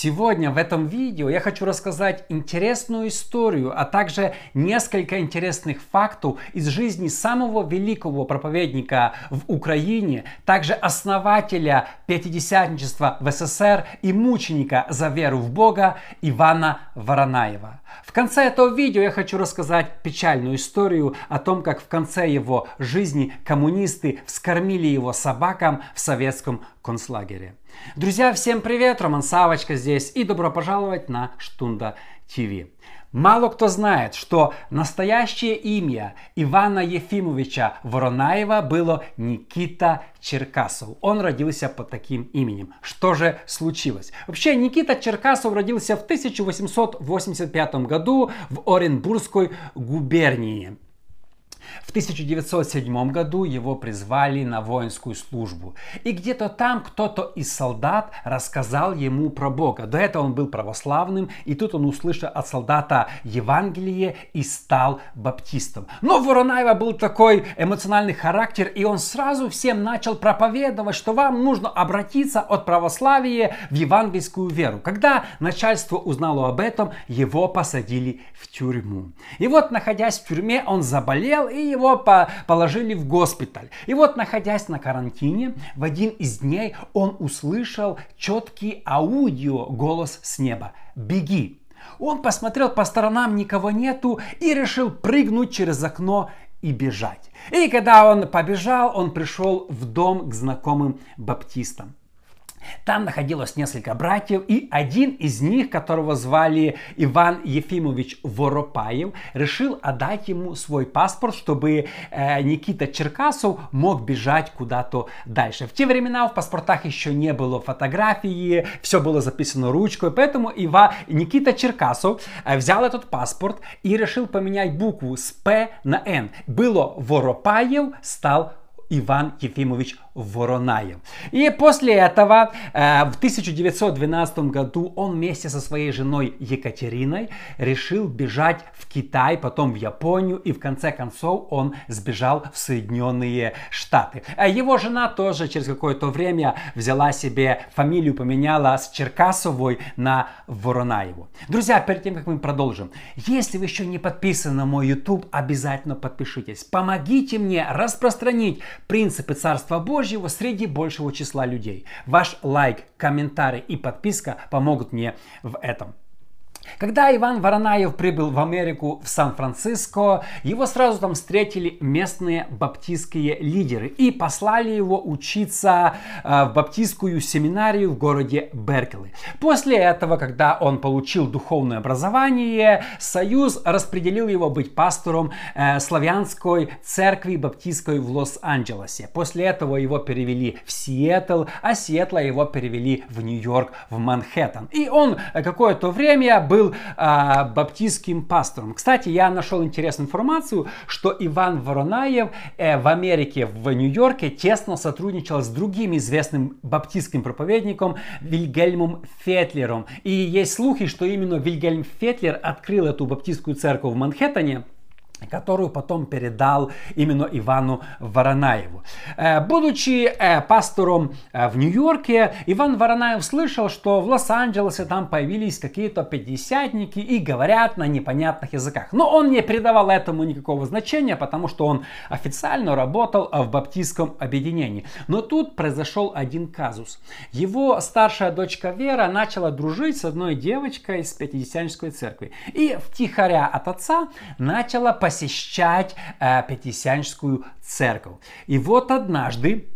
Сегодня в этом видео я хочу рассказать интересную историю, а также несколько интересных фактов из жизни самого великого проповедника в Украине, также основателя пятидесятничества в СССР и мученика за веру в Бога Ивана Воронаева. В конце этого видео я хочу рассказать печальную историю о том, как в конце его жизни коммунисты вскормили его собакам в советском концлагере. Друзья, всем привет! Роман Савочка здесь и добро пожаловать на Штунда ТВ. Мало кто знает, что настоящее имя Ивана Ефимовича Воронаева было Никита Черкасов. Он родился под таким именем. Что же случилось? Вообще, Никита Черкасов родился в 1885 году в Оренбургской губернии. В 1907 году его призвали на воинскую службу. И где-то там кто-то из солдат рассказал ему про Бога. До этого он был православным, и тут он услышал от солдата Евангелие и стал баптистом. Но у Воронаева был такой эмоциональный характер, и он сразу всем начал проповедовать, что вам нужно обратиться от православия в евангельскую веру. Когда начальство узнало об этом, его посадили в тюрьму. И вот, находясь в тюрьме, он заболел, и его по положили в госпиталь. И вот, находясь на карантине, в один из дней он услышал четкий аудио голос с неба. «Беги!» Он посмотрел по сторонам, никого нету, и решил прыгнуть через окно и бежать. И когда он побежал, он пришел в дом к знакомым баптистам. Там находилось несколько братьев, и один из них, которого звали Иван Ефимович Воропаев, решил отдать ему свой паспорт, чтобы э, Никита Черкасов мог бежать куда-то дальше. В те времена в паспортах еще не было фотографии, все было записано ручкой, поэтому Ива, Никита Черкасов э, взял этот паспорт и решил поменять букву с П на Н. Было Воропаев, стал Иван Ефимович Воронаев. И после этого э, в 1912 году он вместе со своей женой Екатериной решил бежать в Китай, потом в Японию и в конце концов он сбежал в Соединенные Штаты. А его жена тоже через какое-то время взяла себе фамилию, поменяла с Черкасовой на Воронаеву. Друзья, перед тем, как мы продолжим, если вы еще не подписаны на мой YouTube, обязательно подпишитесь. Помогите мне распространить принципы Царства Божьего среди большего числа людей. Ваш лайк, комментарий и подписка помогут мне в этом. Когда Иван Воронаев прибыл в Америку, в Сан-Франциско, его сразу там встретили местные баптистские лидеры и послали его учиться э, в баптистскую семинарию в городе Беркли. После этого, когда он получил духовное образование, Союз распределил его быть пастором э, славянской церкви баптистской в Лос-Анджелесе. После этого его перевели в Сиэтл, а Сиэтла его перевели в Нью-Йорк, в Манхэттен. И он какое-то время был был а, баптистским пастором. Кстати, я нашел интересную информацию, что Иван Воронаев э, в Америке, в Нью-Йорке тесно сотрудничал с другим известным баптистским проповедником Вильгельмом Фетлером. И есть слухи, что именно Вильгельм Фетлер открыл эту баптистскую церковь в Манхэттене которую потом передал именно Ивану Воронаеву. Э, будучи э, пастором э, в Нью-Йорке, Иван Воронаев слышал, что в Лос-Анджелесе там появились какие-то пятидесятники и говорят на непонятных языках. Но он не придавал этому никакого значения, потому что он официально работал в баптистском объединении. Но тут произошел один казус. Его старшая дочка Вера начала дружить с одной девочкой из пятидесятнической церкви. И втихаря от отца начала посещать э, Пятидесятническую церковь. И вот однажды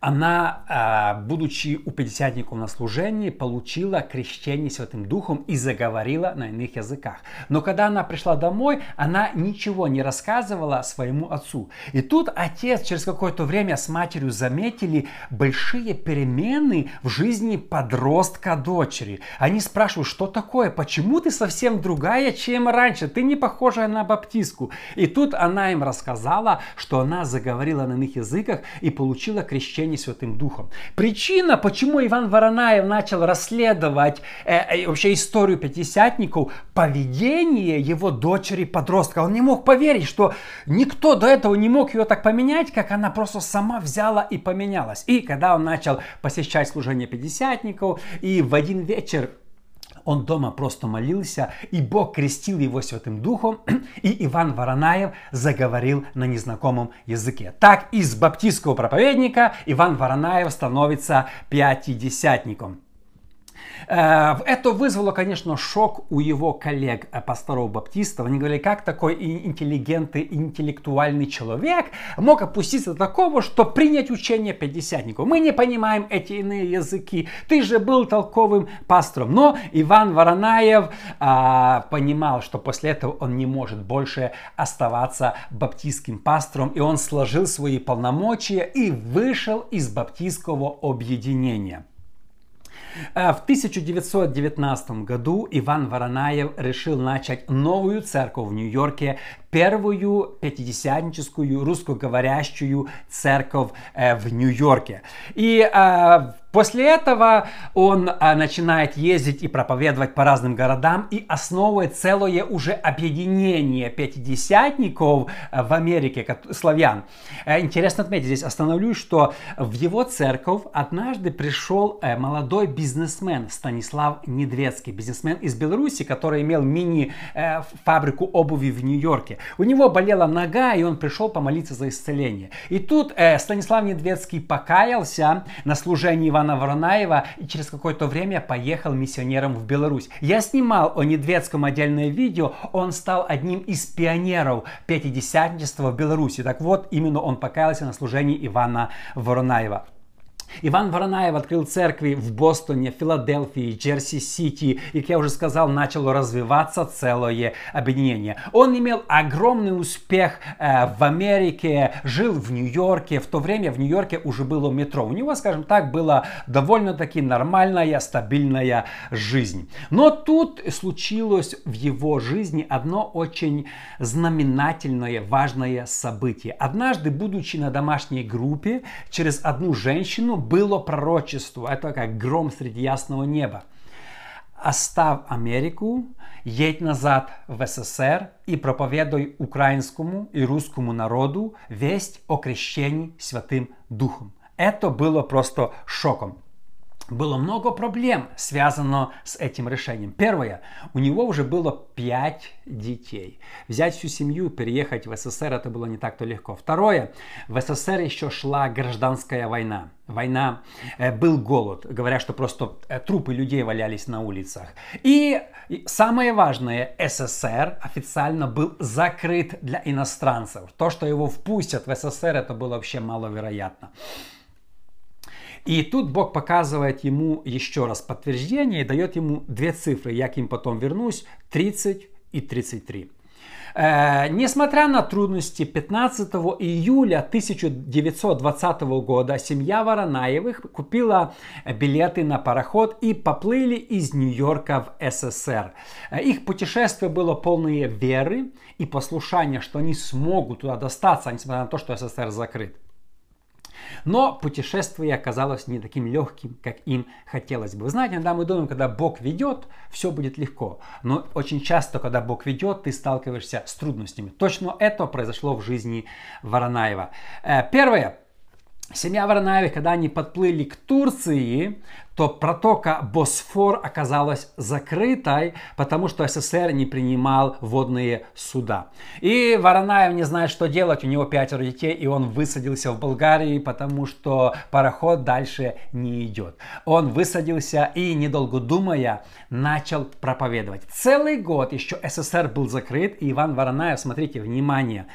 она, а, будучи у пятидесятников на служении, получила крещение Святым Духом и заговорила на иных языках. Но когда она пришла домой, она ничего не рассказывала своему отцу. И тут отец через какое-то время с матерью заметили большие перемены в жизни подростка дочери. Они спрашивают, что такое, почему ты совсем другая, чем раньше, ты не похожа на баптистку. И тут она им рассказала, что она заговорила на иных языках и получила крещение крещении Святым Духом. Причина, почему Иван Воронаев начал расследовать э, э, вообще историю пятидесятников, поведение его дочери-подростка. Он не мог поверить, что никто до этого не мог ее так поменять, как она просто сама взяла и поменялась. И когда он начал посещать служение пятидесятников, и в один вечер он дома просто молился, и Бог крестил его Святым Духом, и Иван Воронаев заговорил на незнакомом языке. Так из баптистского проповедника Иван Воронаев становится пятидесятником. Э, это вызвало, конечно, шок у его коллег э, пасторов баптистов. Они говорили, как такой интеллигентный, интеллектуальный человек мог опуститься до такого, что принять учение пятидесятников. Мы не понимаем эти иные языки. Ты же был толковым пастором. Но Иван Воронаев а, понимал, что после этого он не может больше оставаться баптистским пастором. И он сложил свои полномочия и вышел из баптистского объединения. Э, в 1919 году Иван Воронаев решил начать новую церковь в Нью-Йорке, первую пятидесятническую русскоговорящую церковь э, в Нью-Йорке. И э, После этого он а, начинает ездить и проповедовать по разным городам и основывает целое уже объединение пятидесятников а, в Америке, славян. А, интересно отметить, здесь остановлюсь, что в его церковь однажды пришел а, молодой бизнесмен Станислав Недвецкий, бизнесмен из Беларуси, который имел мини-фабрику э, обуви в Нью-Йорке. У него болела нога, и он пришел помолиться за исцеление. И тут э, Станислав Недвецкий покаялся на служении Ивана Ивана Воронаева и через какое-то время поехал миссионером в Беларусь. Я снимал о Недведском отдельное видео, он стал одним из пионеров пятидесятничества в Беларуси. Так вот, именно он покаялся на служении Ивана Воронаева. Иван Воронаев открыл церкви в Бостоне, Филадельфии, Джерси-Сити, и, как я уже сказал, начало развиваться целое объединение. Он имел огромный успех э, в Америке, жил в Нью-Йорке. В то время в Нью-Йорке уже было метро. У него, скажем так, была довольно-таки нормальная, стабильная жизнь. Но тут случилось в его жизни одно очень знаменательное, важное событие. Однажды, будучи на домашней группе, через одну женщину было пророчество. Это как гром среди ясного неба. Оставь Америку, едь назад в СССР и проповедуй украинскому и русскому народу весть о крещении Святым Духом. Это было просто шоком было много проблем, связано с этим решением. Первое, у него уже было пять детей. Взять всю семью, переехать в СССР, это было не так-то легко. Второе, в СССР еще шла гражданская война. Война, э, был голод. Говорят, что просто э, трупы людей валялись на улицах. И самое важное, СССР официально был закрыт для иностранцев. То, что его впустят в СССР, это было вообще маловероятно. И тут Бог показывает ему еще раз подтверждение и дает ему две цифры. Я к ним потом вернусь. 30 и 33. Э, несмотря на трудности, 15 июля 1920 года семья Воронаевых купила билеты на пароход и поплыли из Нью-Йорка в СССР. Э, их путешествие было полное веры и послушания, что они смогут туда достаться, несмотря на то, что СССР закрыт. Но путешествие оказалось не таким легким, как им хотелось бы. Вы знаете, иногда мы думаем, когда Бог ведет, все будет легко. Но очень часто, когда Бог ведет, ты сталкиваешься с трудностями. Точно это произошло в жизни Воронаева. Э, первое. Семья Воронаевых, когда они подплыли к Турции, то протока Босфор оказалась закрытой, потому что СССР не принимал водные суда. И Воронаев не знает, что делать, у него пятеро детей, и он высадился в Болгарии, потому что пароход дальше не идет. Он высадился и, недолго думая, начал проповедовать. Целый год еще СССР был закрыт, и Иван Воронаев, смотрите, внимание,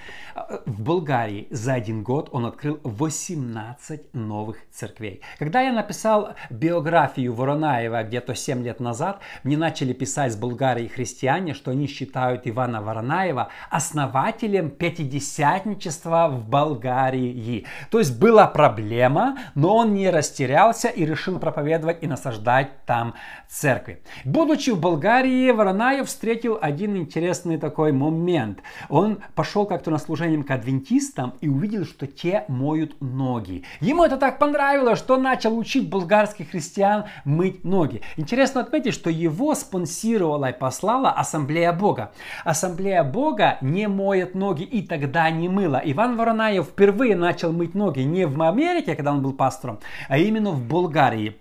в Болгарии за один год он открыл 18 новых церквей. Когда я написал биографию биографию Воронаева где-то 7 лет назад, мне начали писать с Болгарии христиане, что они считают Ивана Воронаева основателем пятидесятничества в Болгарии. То есть была проблема, но он не растерялся и решил проповедовать и насаждать там церкви. Будучи в Болгарии, Воронаев встретил один интересный такой момент. Он пошел как-то на служение к адвентистам и увидел, что те моют ноги. Ему это так понравилось, что начал учить болгарских христиан мыть ноги. Интересно отметить, что его спонсировала и послала Ассамблея Бога. Ассамблея Бога не моет ноги и тогда не мыла. Иван Воронаев впервые начал мыть ноги не в Америке, когда он был пастором, а именно в Болгарии.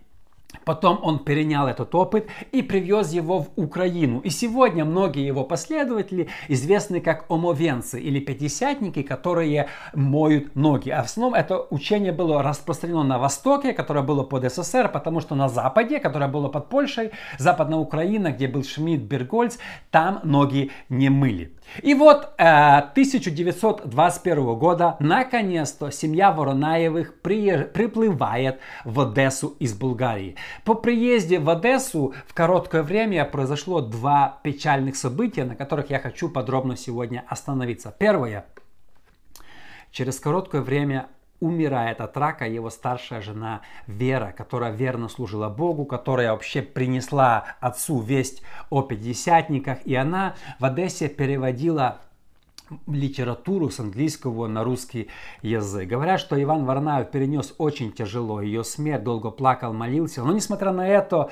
Потом он перенял этот опыт и привез его в Украину. И сегодня многие его последователи известны как омовенцы или пятидесятники, которые моют ноги. А в основном это учение было распространено на Востоке, которое было под СССР, потому что на Западе, которое было под Польшей, Западная Украина, где был Шмидт, Бергольц, там ноги не мыли. И вот э, 1921 года наконец-то семья Воронаевых при, приплывает в Одессу из Болгарии. По приезде в Одессу в короткое время произошло два печальных события, на которых я хочу подробно сегодня остановиться. Первое. Через короткое время умирает от рака его старшая жена Вера, которая верно служила Богу, которая вообще принесла отцу весть о пятидесятниках, и она в Одессе переводила литературу с английского на русский язык. Говорят, что Иван Варнаев перенес очень тяжело ее смерть, долго плакал, молился. Но несмотря на это,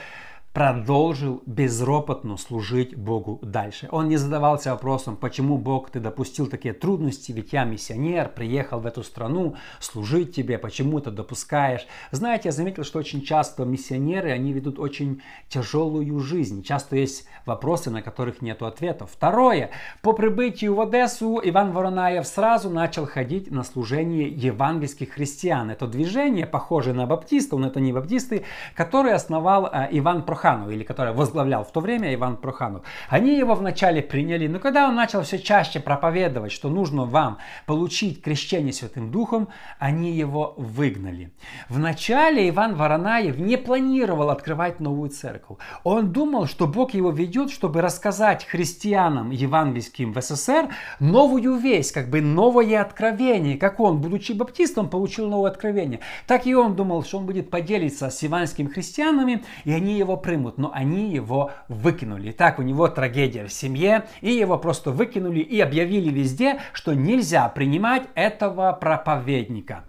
продолжил безропотно служить Богу дальше. Он не задавался вопросом, почему Бог ты допустил такие трудности, ведь я миссионер, приехал в эту страну служить тебе, почему ты допускаешь. Знаете, я заметил, что очень часто миссионеры, они ведут очень тяжелую жизнь. Часто есть вопросы, на которых нет ответов. Второе. По прибытию в Одессу Иван Воронаев сразу начал ходить на служение евангельских христиан. Это движение, похожее на баптистов, но это не баптисты, которое основал э, Иван Прохоров Проханов, или который возглавлял в то время Иван Проханов, они его вначале приняли, но когда он начал все чаще проповедовать, что нужно вам получить крещение Святым Духом, они его выгнали. Вначале Иван Воронаев не планировал открывать новую церковь. Он думал, что Бог его ведет, чтобы рассказать христианам евангельским в СССР новую весть, как бы новое откровение. Как он, будучи баптистом, получил новое откровение. Так и он думал, что он будет поделиться с евангельскими христианами, и они его примут, но они его выкинули. Так у него трагедия в семье, и его просто выкинули и объявили везде, что нельзя принимать этого проповедника.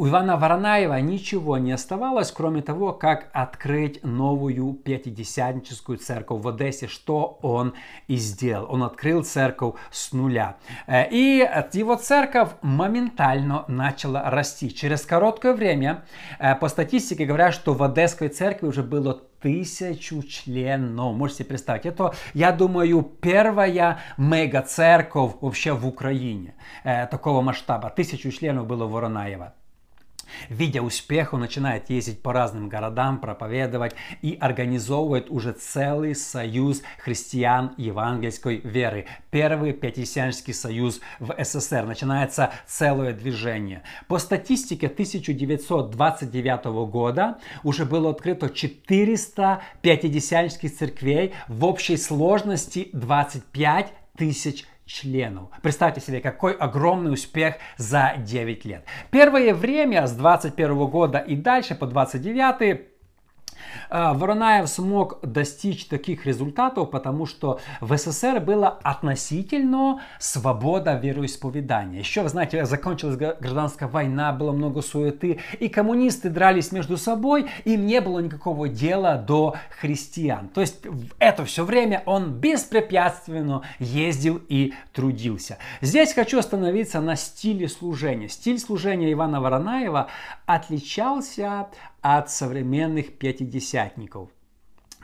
У Ивана Воронаева ничего не оставалось, кроме того, как открыть новую пятидесятническую церковь в Одессе, что он и сделал. Он открыл церковь с нуля. Э, и его церковь моментально начала расти. Через короткое время, э, по статистике говорят, что в Одесской церкви уже было тысячу членов. Можете представить, это, я думаю, первая мега-церковь вообще в Украине э, такого масштаба. Тысячу членов было Воронаева. Видя успех, он начинает ездить по разным городам, проповедовать и организовывает уже целый союз христиан евангельской веры. Первый пятидесятнический союз в СССР. Начинается целое движение. По статистике 1929 года уже было открыто 400 пятидесятнических церквей в общей сложности 25 тысяч членов. Представьте себе, какой огромный успех за 9 лет. Первое время с 21 года и дальше по 29 а, Воронаев смог достичь таких результатов, потому что в СССР была относительно свобода вероисповедания. Еще, вы знаете, закончилась гражданская война, было много суеты, и коммунисты дрались между собой, им не было никакого дела до христиан. То есть в это все время он беспрепятственно ездил и трудился. Здесь хочу остановиться на стиле служения. Стиль служения Ивана Воронаева отличался от современных пятидесятников.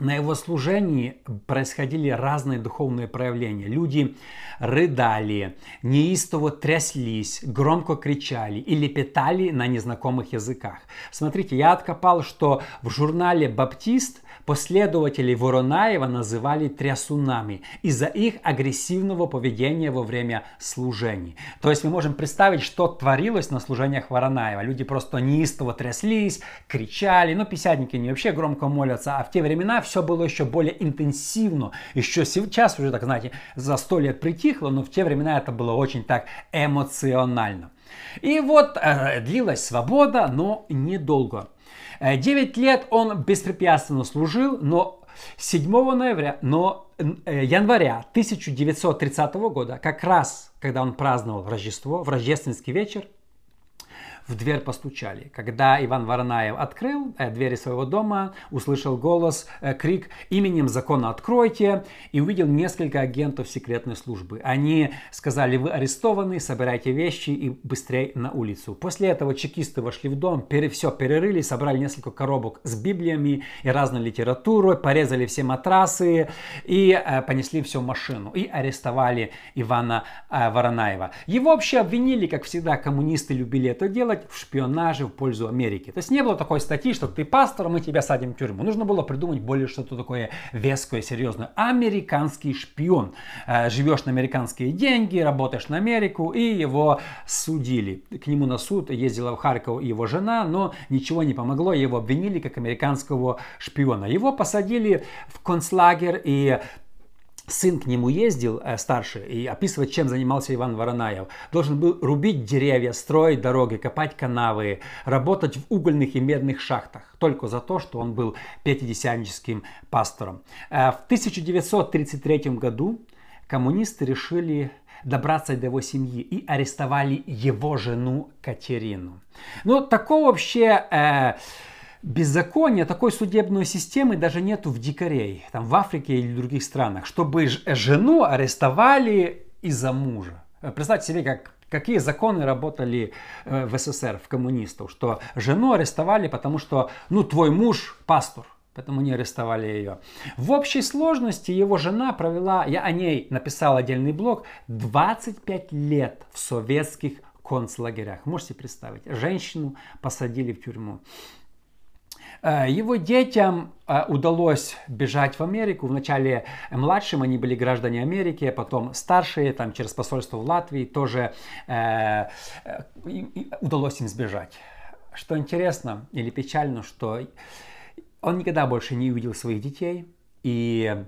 на его служении происходили разные духовные проявления. Люди рыдали, неистово тряслись, громко кричали и лепетали на незнакомых языках. Смотрите, я откопал, что в журнале «Баптист» Последователей Воронаева называли трясунами из-за их агрессивного поведения во время служений. То есть мы можем представить, что творилось на служениях Воронаева. Люди просто неистово тряслись, кричали, но писятники не вообще громко молятся, а в те времена все было еще более интенсивно. Еще сейчас уже, так знаете, за сто лет притихло, но в те времена это было очень так эмоционально. И вот э, длилась свобода, но недолго. 9 э, лет он беспрепятственно служил, но 7 ноября, но э, января 1930 года, как раз когда он праздновал Рождество, в рождественский вечер, в дверь постучали. Когда Иван Воронаев открыл э, двери своего дома, услышал голос, э, крик «Именем закона откройте!» и увидел несколько агентов секретной службы. Они сказали «Вы арестованы, собирайте вещи и быстрее на улицу». После этого чекисты вошли в дом, пере, все перерыли, собрали несколько коробок с библиями и разной литературой, порезали все матрасы и э, понесли все в машину. И арестовали Ивана э, Воронаева. Его вообще обвинили, как всегда, коммунисты любили это делать, делать в шпионаже в пользу Америки. То есть не было такой статьи, что ты пастор, мы тебя садим в тюрьму. Нужно было придумать более что-то такое веское, серьезное. Американский шпион. Э, живешь на американские деньги, работаешь на Америку, и его судили. К нему на суд ездила в Харьков его жена, но ничего не помогло. Его обвинили как американского шпиона. Его посадили в концлагерь и сын к нему ездил, э, старший, и описывать, чем занимался Иван Воронаев. Должен был рубить деревья, строить дороги, копать канавы, работать в угольных и медных шахтах. Только за то, что он был пятидесятническим пастором. Э, в 1933 году коммунисты решили добраться до его семьи и арестовали его жену Катерину. Ну, такого вообще... Э, беззакония, такой судебной системы даже нету в дикарей, там в Африке или других странах, чтобы жену арестовали из-за мужа. Э, представьте себе, как, какие законы работали э, в СССР, в коммунистов, что жену арестовали, потому что, ну, твой муж пастор, поэтому не арестовали ее. В общей сложности его жена провела, я о ней написал отдельный блог, 25 лет в советских концлагерях. Можете представить, женщину посадили в тюрьму. Э, его детям э, удалось бежать в Америку. Вначале младшим они были граждане Америки, а потом старшие, там через посольство в Латвии тоже э, удалось им сбежать. Что интересно или печально, что он никогда больше не увидел своих детей. И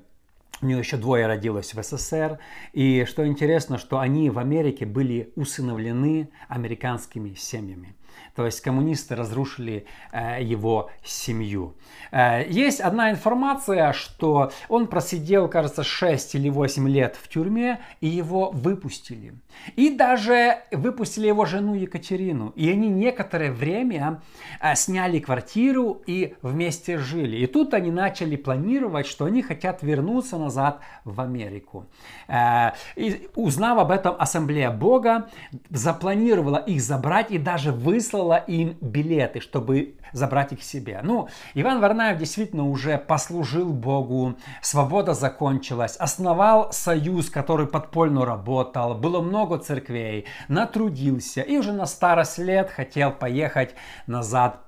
у него еще двое родилось в СССР. И что интересно, что они в Америке были усыновлены американскими семьями. То есть коммунисты разрушили э, его семью. Э, есть одна информация, что он просидел, кажется, 6 или 8 лет в тюрьме, и его выпустили. И даже выпустили его жену Екатерину. И они некоторое время э, сняли квартиру и вместе жили. И тут они начали планировать, что они хотят вернуться назад в Америку. Э, и узнав об этом Ассамблея Бога, запланировала их забрать и даже выслала им билеты, чтобы забрать их себе. Ну, Иван Варнаев действительно уже послужил Богу, свобода закончилась, основал союз, который подпольно работал, было много церквей, натрудился и уже на старость лет хотел поехать назад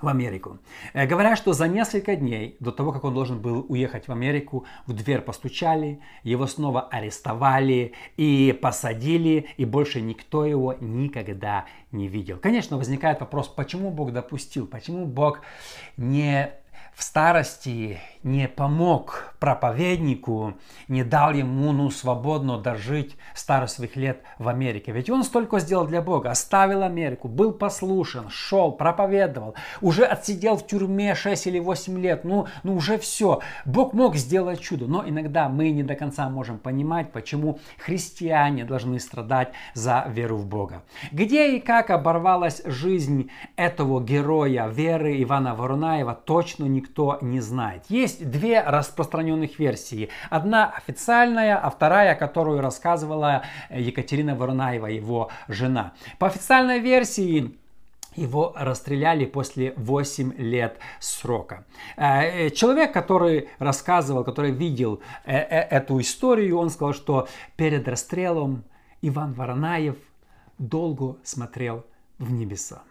в Америку. Э, говорят, что за несколько дней до того, как он должен был уехать в Америку, в дверь постучали, его снова арестовали и посадили, и больше никто его никогда не видел. Конечно, возникает вопрос, почему Бог допустил, почему Бог не в старости не помог проповеднику, не дал ему ну, свободно дожить старость своих лет в Америке. Ведь он столько сделал для Бога, оставил Америку, был послушен, шел, проповедовал, уже отсидел в тюрьме 6 или 8 лет, ну, ну уже все. Бог мог сделать чудо, но иногда мы не до конца можем понимать, почему христиане должны страдать за веру в Бога. Где и как оборвалась жизнь этого героя веры Ивана Воронаева, точно никто никто не знает. Есть две распространенных версии. Одна официальная, а вторая, которую рассказывала Екатерина Воронаева, его жена. По официальной версии его расстреляли после 8 лет срока. Э, человек, который рассказывал, который видел э, эту историю, он сказал, что перед расстрелом Иван Воронаев долго смотрел в небеса.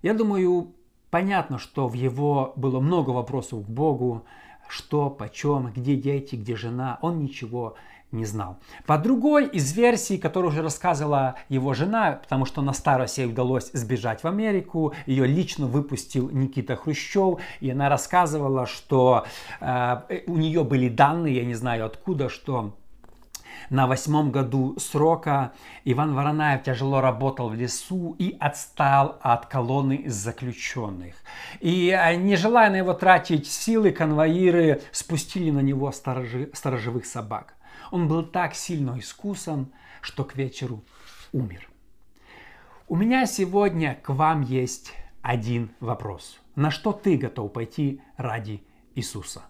Я думаю, понятно, что в его было много вопросов к Богу, что, почем, где дети, где жена, он ничего не знал. По другой из версий, которую уже рассказывала его жена, потому что на старости ей удалось сбежать в Америку, ее лично выпустил Никита Хрущев, и она рассказывала, что э, у нее были данные, я не знаю откуда, что на восьмом году срока Иван Воронаев тяжело работал в лесу и отстал от колонны заключенных. И э, не желая на его тратить силы, конвоиры спустили на него сторожи, сторожевых собак. Он был так сильно искусан, что к вечеру умер. У меня сегодня к вам есть один вопрос. На что ты готов пойти ради Иисуса?